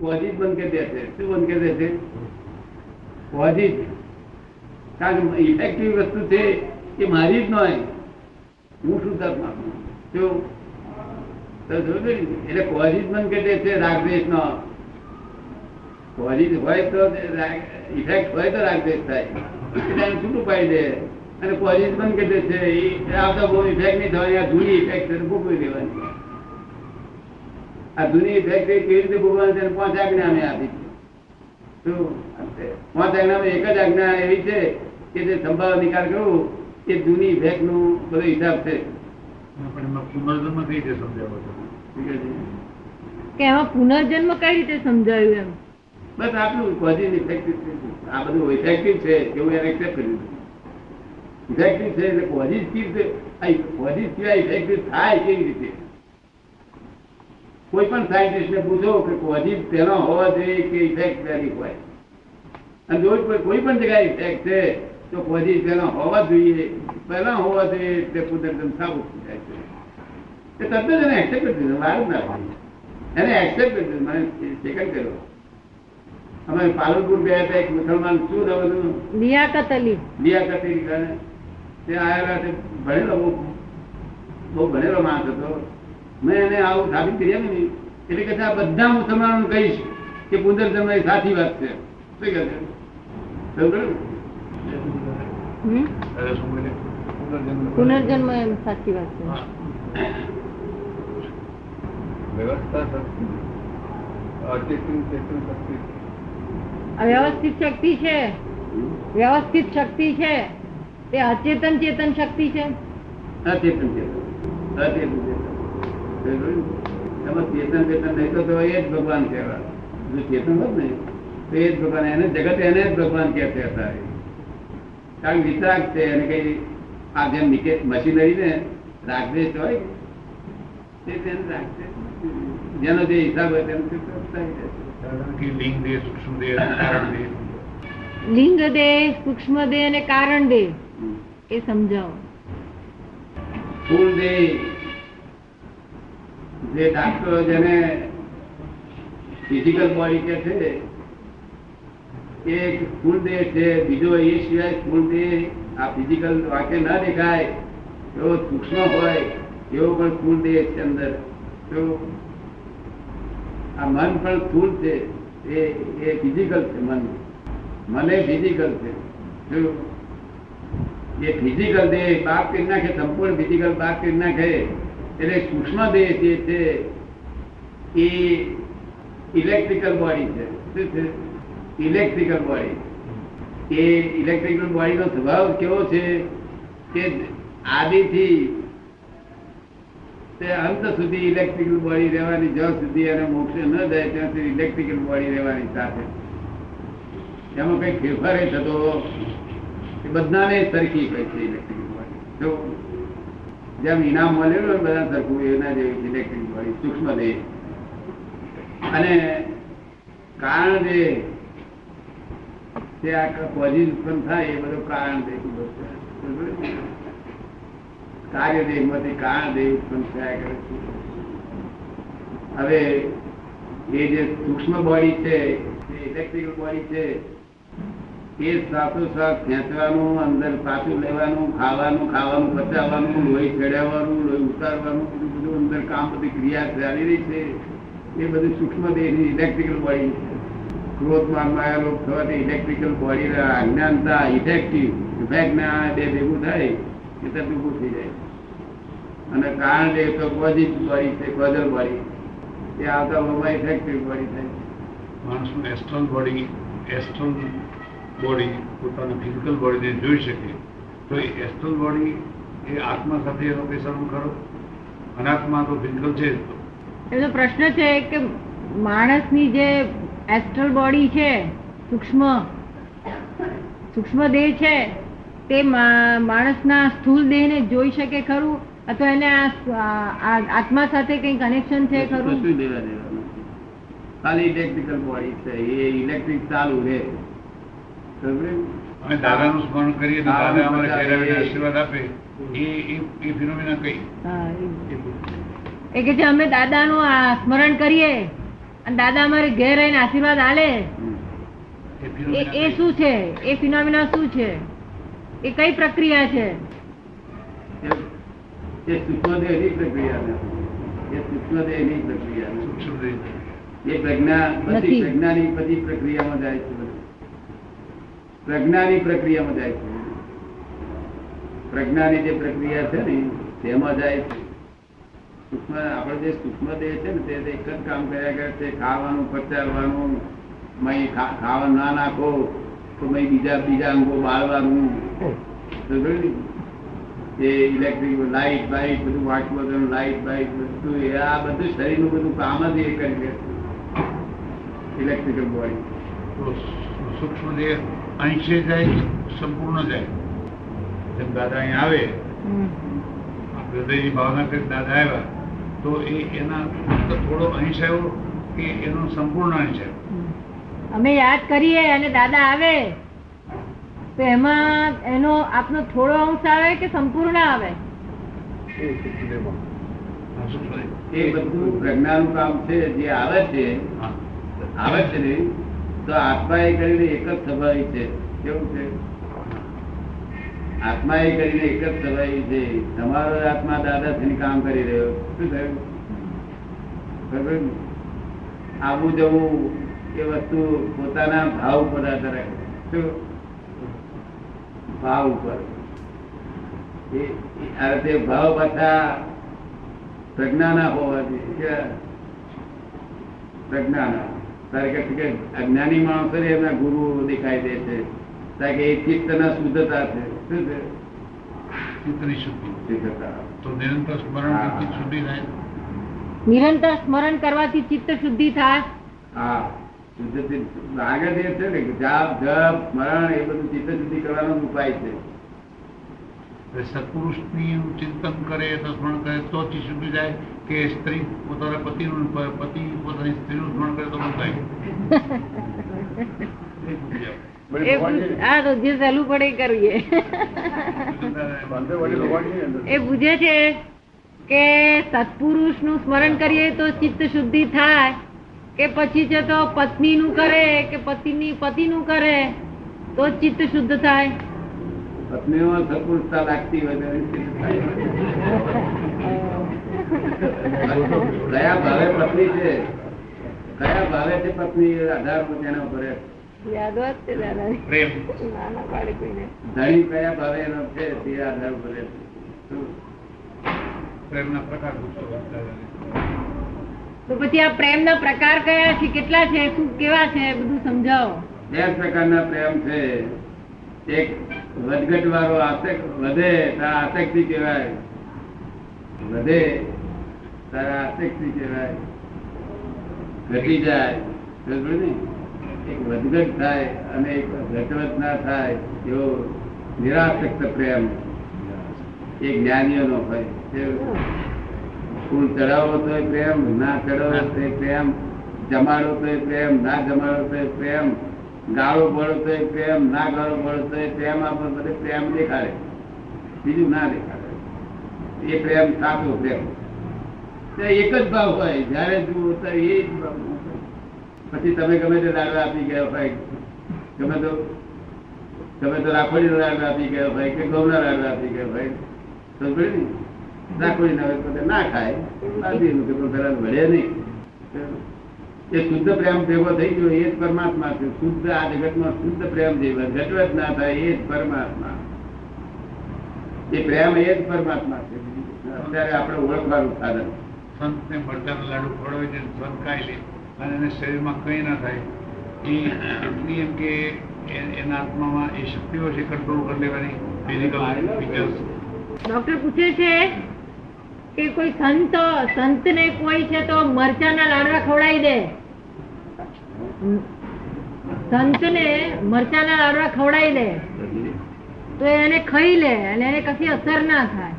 પોઝિટ બંધ દે છે. શું બંધ દે છે? પોઝિટ કારણ કે ઇફેક્ટિવ વસ્તુ છે એ મારી જ ન હોય. હું શુદ્ધાત્મા છું એટલે પોઝિટ બંધ કરી દે છે રાગદ્વેષ નો પોઝિટ હોય તો ઇફેક્ટ હોય તો રાગદ્વેષ થાય. એટલે એને છૂટું પાડી દે. અને પોઝિટ બંધ કરી દે છે. એ આવતા બહુ ઇફેક્ટ નહીં થવાની, આ જૂની ઇફેક્ટ છે ભોગવી દેવાની. આ જૂની ફેક્ટરી કેવી રીતે ભગવાન છે પાંચ આજ્ઞા અમે આપી છે? પાંચ આજ્ઞામાં એક જ આજ્ઞા એવી છે કે જે સંભાવ નિકાલ કરવું એ જૂની ફેકનું બધો હિસાબ છે. પુનર્જન્મ કઈ રીતે સમજાવો છે? એમાં પુનર્જન્મ કઈ રીતે સમજાયું એમ? બસ આટલું પોઝિટિવ ઇફેક્ટિવ છે. આ બધું ઇફેક્ટિવ છે એવું એને એક્સેપ્ટ કરી દીધું ઇફેક્ટિવ છે એટલે પોઝિટિવ છે. પોઝિટિવ સિવાય ઇફેક્ટિવ થાય કેવી રીતે? કોઈ પણ સાયન્ટિસ્ટ ને પૂછો કે પોઝિટિવ તેનો હોવા જોઈએ કે ઇફેક્ટ તેની હોય. અને જો કોઈ પણ જગ્યાએ ઇફેક્ટ છે તો પોઝિટિવ તેનો હોવા જોઈએ. પહેલા હોવા જોઈએ તે પુનર્જન્મ સાબુત થઈ જાય છે. એ તરત જ એને એક્સેપ્ટ કરી દીધું વાર ના. એને એક્સેપ્ટ કરી દીધું મને સેકન્ડ કર્યો. અમે પાલનપુર ગયા હતા એક મુસલમાન શું નામ હતું લિયાકત અલી. લિયાકત અલી. તે આયા ભણેલો બહુ ભણેલો માણસ હતો. મેં એને આવું સાબિત કરી આપી ને એટલે કે આ બધા મુસલમાનો કહીશ કે પુનર્જન્મ એ સાચી વાત છે. શું કહે છે? પુનર્જન્મ પુનર્જન્મ એમ સાચી વાત છે. વ્યવસ્થિત શક્તિ. છે. વ્યવસ્થિત શક્તિ છે. તે અચેતન ચેતન શક્તિ છે. અચેતન ચેતન. અચેતન? એમાં ચેતન ચેતન નહીં તો તો એ જ ભગવાન કહેવાય. જો ચેતન હોત ને તો એ જ ભગવાન એને જગત એને જ ભગવાન કહેતા હતા કારણ વિતરાગ છે અને કઈ આ જેમ મિકે- મશીનરી ને રાગદેશ હોય તે તેને રાખશે જેનો જે હિસાબ હોય કે લિંગ દેહ સૂક્ષ્મ દેહ અને કારણ દેહ લિંગ દેહ સૂક્ષ્મ દેહ અને કારણ દેહ. એ સમજાવો. ફૂલ દે જે ડાક્ટરો જેને ફિઝિકલ બોડી કે છે એક ફૂલ દેહ છે. બીજો એ સિવાય ફૂલ દેહ આ ફિઝિકલ વાક્ય ન દેખાય, એવો સૂક્ષ્મ હોય એવો પણ દેહ છે અંદર. તો આ મન પણ સ્થૂળ છે. એ એ ફિઝિકલ છે મન. મને ફિઝિકલ છે. જો એ ફિઝિકલ દેહ બાપ કરી નાખે, સંપૂર્ણ ફિઝિકલ બાપ કરી નાખે એટલે સૂક્ષ્મ દેહ જે છે એ ઇલેક્ટ્રિકલ બોડી છે. શું છે? ઇલેક્ટ્રિકલ બોડી એ ઇલેક્ટ્રિકલ બોડીનો સ્વભાવ કેવો છે કે આદિથી તે અંત સુધી ઇલેક્ટ્રિકલ બોડી રહેવાની જ્યાં સુધી એને મોક્ષ ન જાય ત્યાં સુધી ઇલેક્ટ્રિકલ બોડી રહેવાની સાથે. એમાં કઈ ફેરફાર થતો. બધાને સરખી કઈ છે ઇલેક્ટ્રિકલ બોડી જો જેમ ઇનામ મળેલું ને બધા સરખું એના જેવી ઇલેક્ટ્રિક બોડી સૂક્ષ્મ દેહ. અને કારણ જે તે આ પોઝિટ ઉત્પન્ન થાય એ બધું કારણ દેહ કાર્ય દેહમાંથી કારણ દેહ ઉત્પન્ન થયા કરે હવે એ જે સૂક્ષ્મ બોડી છે ઇલેક્ટ્રિકલ બોડી છે એ શ્વાસોશ્વાસ ખેંચવાનું, અંદર પાછું લેવાનું, ખાવાનું ખાવાનું, પચાવવાનું, લોહી ચડાવવાનું, લોહી ઉતારવાનું, બધું બધું અંદર કામ બધી ક્રિયા ચાલી રહી છે. એ બધું સૂક્ષ્મ દેહની ઇલેક્ટ્રિકલ બોડી ક્રોધમાં માયા લોક થવાથી ઇલેક્ટ્રિકલ બોડી અજ્ઞાનતા ઇફેક્ટિવ ઇફેક્ટના બે ભેગું થાય, એ તરત ઊભું થઈ જાય. અને કારણ જે તો કોઝિટ બોડી છે કોઝલ બોડી એ આવતા ઇફેક્ટિવ બોડી થાય માણસનું એસ્ટ્રલ બોડી એસ્ટ્રલ બોડી પોતાની ફિઝિકલ બોડીને જોઈ શકે તો એ એસ્ટ્રલ બોડી એ આત્મા સાથે એનો કઈ સંબંધ ખરો? અનાત્મા તો ફિઝિકલ છે તો. એનો પ્રશ્ન છે કે માણસની જે એસ્ટ્રલ બોડી છે સૂક્ષ્મ સૂક્ષ્મ દેહ છે તે મા- માણસના સ્થૂલ દેહને જોઈ શકે ખરું? અથવા એને આત્મા સાથે કઈ કનેક્શન છે ખરું? શું દેવા દેવાનું ખાલી ઇલેક્ટ્રિકલ બોડી છે એ ઇલેક્ટ્રિક ચાલુ રહે. સમજ્યું? અમે દાદાનું સ્મરણ કરીએ દાદા અમારે દાદાનું ચહેરા એ- આશીર્વાદ આપે. એ એ એ ફિનોમિના કઈ? એ- એ કે છે અમે દાદાનું સ્મરણ કરીએ અને દાદા અમારે ઘેર રહીને આશીર્વાદ આલે એ શું છે? એ ફિનોમિના શું છે? એ કઈ પ્રક્રિયા છે? એ- સૂક્ષ્મદેહની પ્રક્રિયા નથી એ સૂક્ષ્મદેહની પ્રક્રિયા. એ પ્રજ્ઞા બધી પ્રજ્ઞાની બધી પ્રક્રિયામાં જાય છે. પ્રજ્ઞાની પ્રક્રિયામાં જાય છે. પ્રજ્ઞાની જે પ્રક્રિયા છે ને, તેમાં જાય છે. સૂક્ષ્મ, આપણે જે સૂક્ષ્મ દેહ છે ને, તે એક જ કામ કર્યા કરે છે, ખાવાનું પચાવવાનું મય ખા- ખાવા ના નાખો, તો મય બીજા બીજા અંગો બાળવાનું. એ ઇલેક્ટ્રિક લાઈટ બાઈટ બધું વાંચવું બધું લાઇટ બાઈટ બધું એ આ બધું શરીરનું બધું કામ જ એ કરી ઇલેક્ટ્રિકલ બોડી સૂક્ષ્મ દેહ અંશે જાય સંપૂર્ણ જાય. જેમ દાદા અહીં આવે હૃદયની ભાવના કરી દાદા આવ્યા તો એ એના થોડો અંશ આવ્યો કે એનો સંપૂર્ણ અંશ આવ્યો અમે યાદ કરીએ અને દાદા આવે તો એમાં એનો આપનો થોડો અંશ આવે કે સંપૂર્ણ આવે? એ બધું પ્રજ્ઞાનું કામ છે જે આવે છે આવે છે ને તો આત્મા એ કરીને એક જ સ્વભાવી છે. કેવું છે? આત્મા એ કરીને એક જ સ્વભાવી છે. તમારો આત્મા દાદા થઈને કામ કરી રહ્યો. શું થયું? આવું જવું એ વસ્તુ પોતાના ભાવ ઉપર આધાર. શું? ભાવ ઉપર. આ રીતે ભાવ પાછા હોવા જોઈએ કે પ્રજ્ઞાના. તારે કે અજ્ઞાની માણસો ને એમના ગુરુ દેખાય દે છે. કે એ ચિત્તના શુદ્ધતા છે. શું છે? ચિત્તની શુદ્ધિ. તો નિરંતર સ્મરણ શુદ્ધિ થાય? નિરંતર સ્મરણ કરવાથી ચિત્ત શુદ્ધિ થાય? હા. શુદ્ધથી આગળ જે છે ને જાપ જપ સ્મરણ એ બધું ચિત્ત શુદ્ધિ કરવાનો ઉપાય છે. સત્પુરુષની ચિંતન કરે તો સ્મરણ કરે તો જ શુદ્ધિ જાય કે સ્ત્રી પોતાના પતિનું પતિ પોતાની સ્ત્રીનું સ્મરણ કરે તો પણ થાય. એ પૂછી જાઓ. એ પૂછ- હા તો જે સહેલું પડે કરીએ. એ પૂછે છે કે સત્પુરુષનું સ્મરણ કરીએ તો ચિત્ત શુદ્ધિ થાય કે પછી છે તો પત્ની નું કરે કે પતિની પતિ નું કરે તો ચિત્ત શુદ્ધ થાય. પત્નીઓમાં સત્પુરુષતા લાગતી. કયા ભાવે પત્ની છે? કયા ભાવે છે પત્ની? આધાર તેના ઉપર ધણી કયા ભાવે એનો છે તે આધાર પ્રેમના પ્રકાર તો પછી આ પ્રેમ ના પ્રકાર કયા છે? કેટલા છે? શું કેવા છે? બધું સમજાવો. બે પ્રકારના પ્રેમ છે. એક વધઘટ વાળો આસક્ત વધે, તારા આસક્તિ કહેવાય વધે, તારા આસક્તિ કહેવાય ઘટી જાય? એક વધઘટ થાય અને એક ઘટવત ના થાય એવો નિરાસક્ત પ્રેમ એ જ્ઞાનીઓનો હોય? ફૂલ ચડાવો તો પ્રેમ, ના ચડાવો તો પ્રેમ, જમાડો તો પ્રેમ, ના જમાડો તો પ્રેમ ગાળો પડતો પ્રેમ ના ગાળો પડતો પ્રેમ આપણે બધે પ્રેમ દેખાડે. બીજું ના દેખાડે. એ પ્રેમ સાચો પ્રેમ. એક જ ભાવ હોય, જયારે જુઓ ત્યારે એ જ ભાવ પછી તમે ગમે તે લાડવા આપી ગયા હોય, ગમે તો ગમે તો રાખોડી લાડવા આપી ગયા હોય કે ઘઉંના લાડવા આપી ગયા હોય તો રાખોડી ના ના ખાય તો ઘરે વળે નહીં. એ શુદ્ધ પ્રેમ ભેગો થઈ ગયો એ જ પરમાત્મા છે. શુદ્ધ આ જગતમાં શુદ્ધ પ્રેમ જે ઘટવત ના થાય એ જ પરમાત્મા. એ પ્રેમ એ જ પરમાત્મા છે. અત્યારે આપણે ઓળખવાનું સાધન. સંતને મરચાના લાડુ ખવડાવે છે સંત ખાઈ લે અને એને શરીરમાં કંઈ ના થાય. એ એટલી એમ કે એના આત્મામાં એ શક્તિઓ છે કંટ્રોલ કરી લેવાની ફિઝિકલ ફીચર્સ ડોક્ટર પૂછે છે કે કોઈ સંત સંતને કોઈ છે તો મરચાના લાડવા ખવડાવી દે. સંતને મરચાના લાડવા ખવડાવી દે. તો એને ખાઈ લે અને એને કશી અસર ના થાય.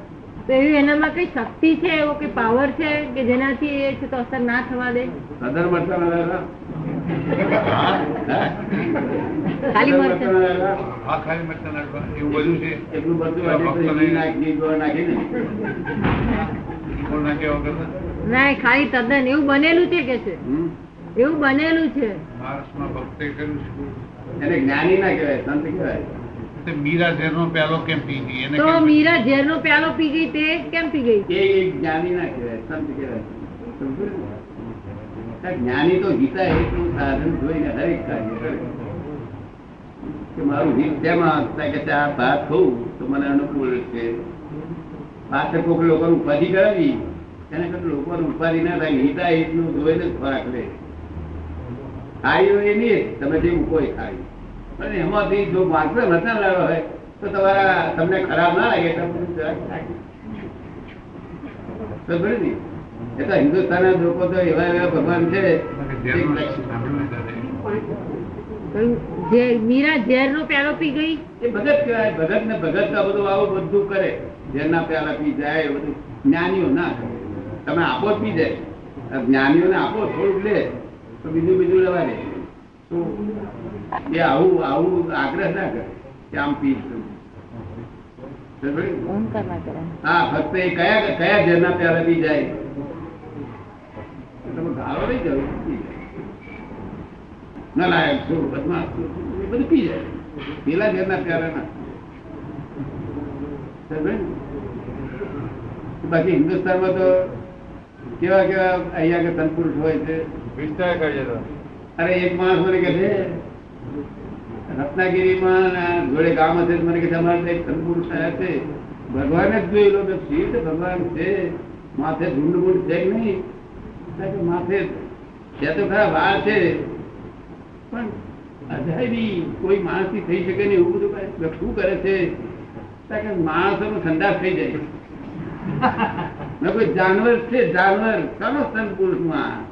તો એવી એનામાં કઈ શક્તિ છે એવો કઈ પાવર છે કે જેનાથી એ છે તો અસર ના થવા દે? સદર મરચાના લાડવા? હા. હા? ખાલી મરચા. મરચાના લાડવા? ખાલી મરચાં લાડવા. એવું બધું છે. એટલું બધું નાખી નાખ- વગર? ના ખાલી તદ્દન. એવું બનેલું છે કે છે? હમ? એવું બનેલું છે. મહારાષ્ટ્રમાં ભક્તે કર્યું છે. એને જ્ઞાની ના કહેવાય સંત કહેવાય. તે મીરા ઝેરનો પ્યાલો કેમ પી ગઈ? એને તો કેમ મીરા ઝેરનો પ્યાલો પી ગઈ તે કેમ પી ગઈ? એ જ્ઞાની ના કહેવાય સંત કહેવાય. સમજો ને? આ જ્ઞાની તો હિતા હેતુ સાધન જોઈને હરેક કાર્ય કરે. કે મારું હિત જેમાં કે આ ભાત થવું તો મને અનુકૂળ છે. પાસે કોઈક લોકોનું ઉપાધિ કરાવી એને કદાચ લોકોનું ઉપાધિ ના થાય હિતા હિતનું જોઈને ખોરાક લે. ખાઈ હોય એ નહીં તમે જે મૂકો એ ખાઈ. પણ એમાંથી જો માત્ર વચન લાવ્યો હોય તો તમારા તમને ખરાબ ના લાગે તો બધું જરાક ખાઈ. સમજ્યું ને? એ તો હિન્દુસ્તાનના લોકો તો એવા એવા ભગવાન છે. જે મીરા ઝેરનો પ્યાલો પી ગઈ? એ ભગત કહેવાય ભગત ને ભગત તો બધું આવું બધું કરે. જેના પેલા પી જાય એ બધું જ્ઞાનીઓ ના તમે આપો જ પી જાય. જ્ઞાનીઓને આપો થોડુંક લે. તો બીજું બીજું લેવા દે એ આવું આવું આગ્રહ ના કરે કે આમ પી હા ફક્ત એ કયા કયા ઝેરના પ્યાલા પી જાય. તમે ગાળો નહીં જરૂર પી જાય. નલાયક છું બદમાશ છું એ બધું પી જાય. પેલા ઝેરના પ્યાલા ના. ને? બાકી હિન્દુસ્તાનમાં તો કેવા કેવા અહીંયા કે તનપુરુષ હોય છે? વિસ્તાર કરી જતો અરે, એક માણસ મને કે છે, રત્નાગીરીમાં જોડે ગામ હશે મને કે છે, અમારે એક તનપુરુષ થયા છે. ભગવાન જ જોઈ લો કે ભગવાન છે. માથે ઝુંડ ગુંડ છે કે નહીં? માથે છે તો ખરા વાર છે. પણ અજાયબી કોઈ માણસથી થઈ શકે નહીં એવું બધું શું કરે છે? કે માણસોનો ઠંડા થઈ જાય. ને કોઈ જાનવર છે, જાનવર. ચાલો સ્તન પુરુષમાં.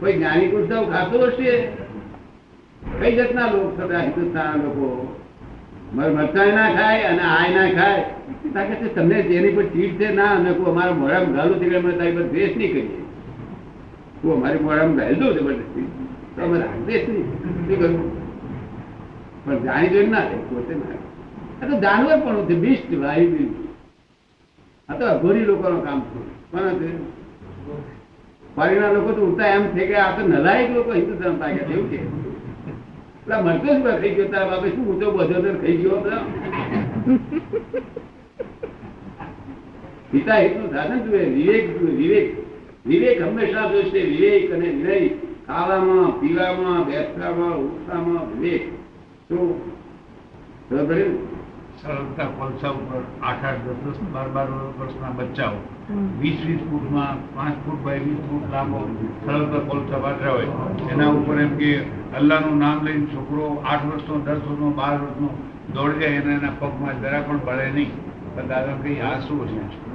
કોઈ જ્ઞાની પુરુષ ખાતું હશે? કઈ જાતના લોક થતા હિન્દુસ્તાન લોકો? મર- ના ખાય અને આય ના ખાય. કારણ તમને જેની પર ચીડ છે ના અમે કોઈ અમારા મોઢામાં ગાલું છે અમે તારી પર દ્વેષ નહીં કરીએ. તું અમારી મોઢામાં દઉં જબરદસ્તી. તો અમે દ્વેષ નહીં. શું કરવું પણ જાણી જોઈને ના થાય, પોતે ના આ તો જાનવર પણ છે બિસ્ટ ભાઈ આ તો અઘોરી લોકોનું કામ છે. છે ફોરેનના લોકો તો ઉડતા એમ છે કે આ તો નલાયક લોકો હિન્દુસ્તાન પાક્યા છે, એવું કે. પેલા મરતો જ થઈ ગયો તારા બાપે શું ઊંચો બધો થઈ ગયો પિતા હિતનું સાધન જુએ, વિવેક જુએ, વિવેક. વિવેક હંમેશા જોશે, વિવેક અને વિનય. ખાવામાં, પીવામાં, બેસવામાં, ઉઠવામાં વિવેક. શું ખબર પડી? સરળતા કોલસા ઉપર આઠ આઠ દસ દસ બાર બાર વર્ષના બચ્ચાઓ. વીસ વીસ ફૂટમાં પાંચ ફૂટ બાય વીસ ફૂટ લાંબો સરળતા કોલસા પાથર્યા હોય. એના ઉપર એમ કે અલ્લાહનું નામ લઈને છોકરો આઠ વર્ષનો દસ વર્ષનો બાર વર્ષનો દોડી જાય એના એના પગમાં જરા પણ ભળે નહીં. તો દાદા કઈ આ શું છે?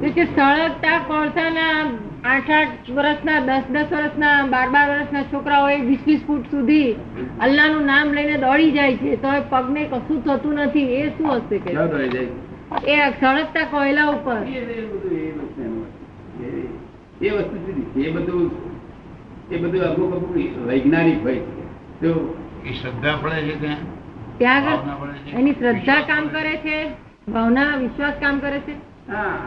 તો કે સળગતા કોળસાના આઠ આઠ વર્ષના દસ દસ વર્ષના બાર બાર વર્ષના છોકરાઓ એ વીસ વીસ ફૂટ સુધી અલ્લાહનું નામ લઈને દોડી જાય છે તો પગને કશું થતું નથી એ શું હશે કે? ક્યાં દોડી જાય? એ સળગતા કોયલા ઉપર. એ બધું એ વસ્તુ એ- એ વસ્તુ જુદી. એ બધું એ બધું અમુક અમુક વૈજ્ઞાનિક હોય છે. તો એ શ્રદ્ધા પડે છે ત્યાં? એની શ્રદ્ધા કામ કરે છે? ભાવના વિશ્વાસ કામ કરે છે? હા.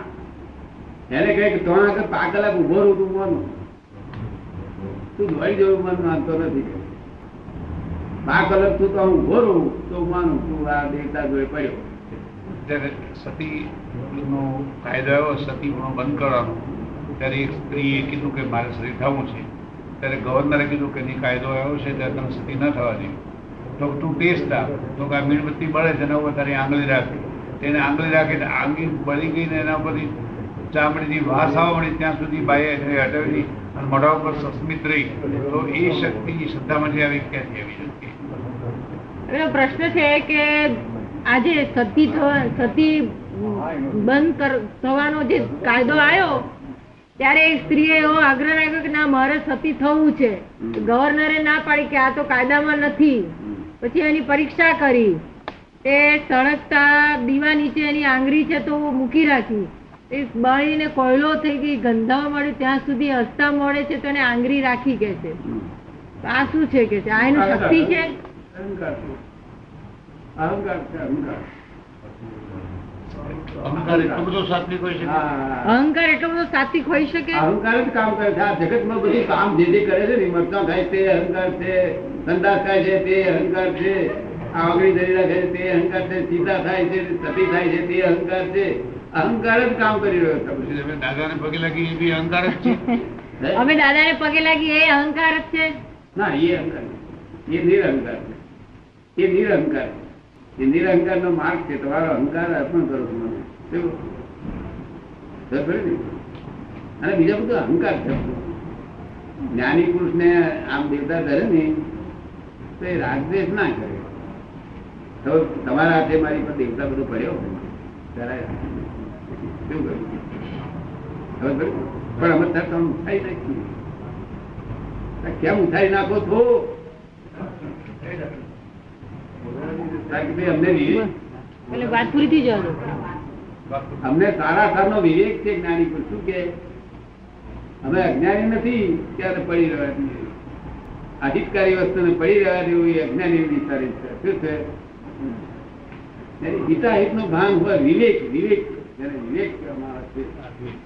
એને કંઈક ત્રણ આગળ પાંચ કલાક ઊભો રહું તું માનું. તું દોડી જવું મન માનતો નથી પાંચ કલાક તું તો હું ઊભો રહું તો માનું. તું આ દેવતા જોઈ પડ્યો. જ્યારે સતી નો કાયદો આવ્યો સતી ગુણો બંધ કરવાનો. ત્યારે એક સ્ત્રીએ કીધું કે મારે સતી થવું છે. ત્યારે ગવર્નરે કીધું કે નહીં કાયદો આવ્યો છે ત્યારે તમે સતી ન થવા દે. તો તું ટેસ્ટ આપ. તો કે આ મીણબત્તી બળે છે ને તારી આંગળી રાખી. તેને આંગળી રાખી આંગળી બળી ગઈ ને એના પરથી ચામડીની વાસ આવવા ત્યાં સુધી બાઈએ હટાવી અને મોઢા ઉપર સસ્મિત રહી. તો એ શક્તિ શ્રદ્ધામાંથી આવી ક્યાંથી આવી શક્તિ. પ્રશ્ન છે કે આજે સતી સતી બંધ થવાનો જે કાયદો આવ્યો ત્યારે એક સ્ત્રીએ એવો આગ્રહ રાખ્યો કે ના મારે સતી થવું છે. ગવર્નરે ના પાડી કે આ તો કાયદામાં નથી. પછી એની પરીક્ષા કરી. તે સળગતા દીવા નીચે એની આંગળી છે તો મૂકી રાખી. એ બળીને કોયલો થઈ ગઈ ગંધાવા મળે ત્યાં સુધી હસતા મળે છે તો એને આંગળી રાખી કે છે. આ શું છે કે છે? આ એનું શક્તિ છે? અહંકાર છે. અહંકાર છે અહંકાર. અહંકાર એટલો બધો સાત્વિક હોઈ શકે? અહંકાર જ કામ કરે છે. આ જગતમાં બધું કામ જે જે કરે છે ને મરતા થાય તે અહંકાર છે સંદાસ થાય છે તે અહંકાર છે. આ આગળી ધરી રાખે છે તે અહંકાર છે ચિંતા થાય છે સતી થાય છે તે અહંકાર છે. અહંકાર જ કામ કરી રહ્યો છે. પછી તમે દાદાને પગે લાગી એ બી અહંકાર જ છે? અમે દાદાને પગે લાગી એ અહંકાર જ છે. ના એ અહંકાર એ નિરહંકાર એ નિરહંકાર એ નિરહંકાર નો માર્ગ છે. તમારો અહંકાર અર્પણ કરો છો મને શું? ને? અને બીજા બધું અહંકાર છે. જ્ઞાની પુરુષ ને આમ દેવતા ધરે ને તો એ રાગદેશ ના કરે. તમારા હાથે મારી પણ દેવતા બધું પડ્યો? શું કર્યું? પણ અમે ત્યાં ઉઠાઈ નાખ્યું કેમ ઉઠાઈ નાખો છો? અમને સારા સારા સારનો વિવેક છે જ્ઞાની પર. શું કે? અમે અજ્ઞાની નથી ત્યારે પડી રહ્યા છીએ અહિતકારી વસ્તુને પડી રહ્યા જેવું એ અજ્ઞાની વિચારી છે. શું છે? હિતાહિતનું ભાન હોય વિવેક વિવેક જેને વિવેક કહેવામાં આવે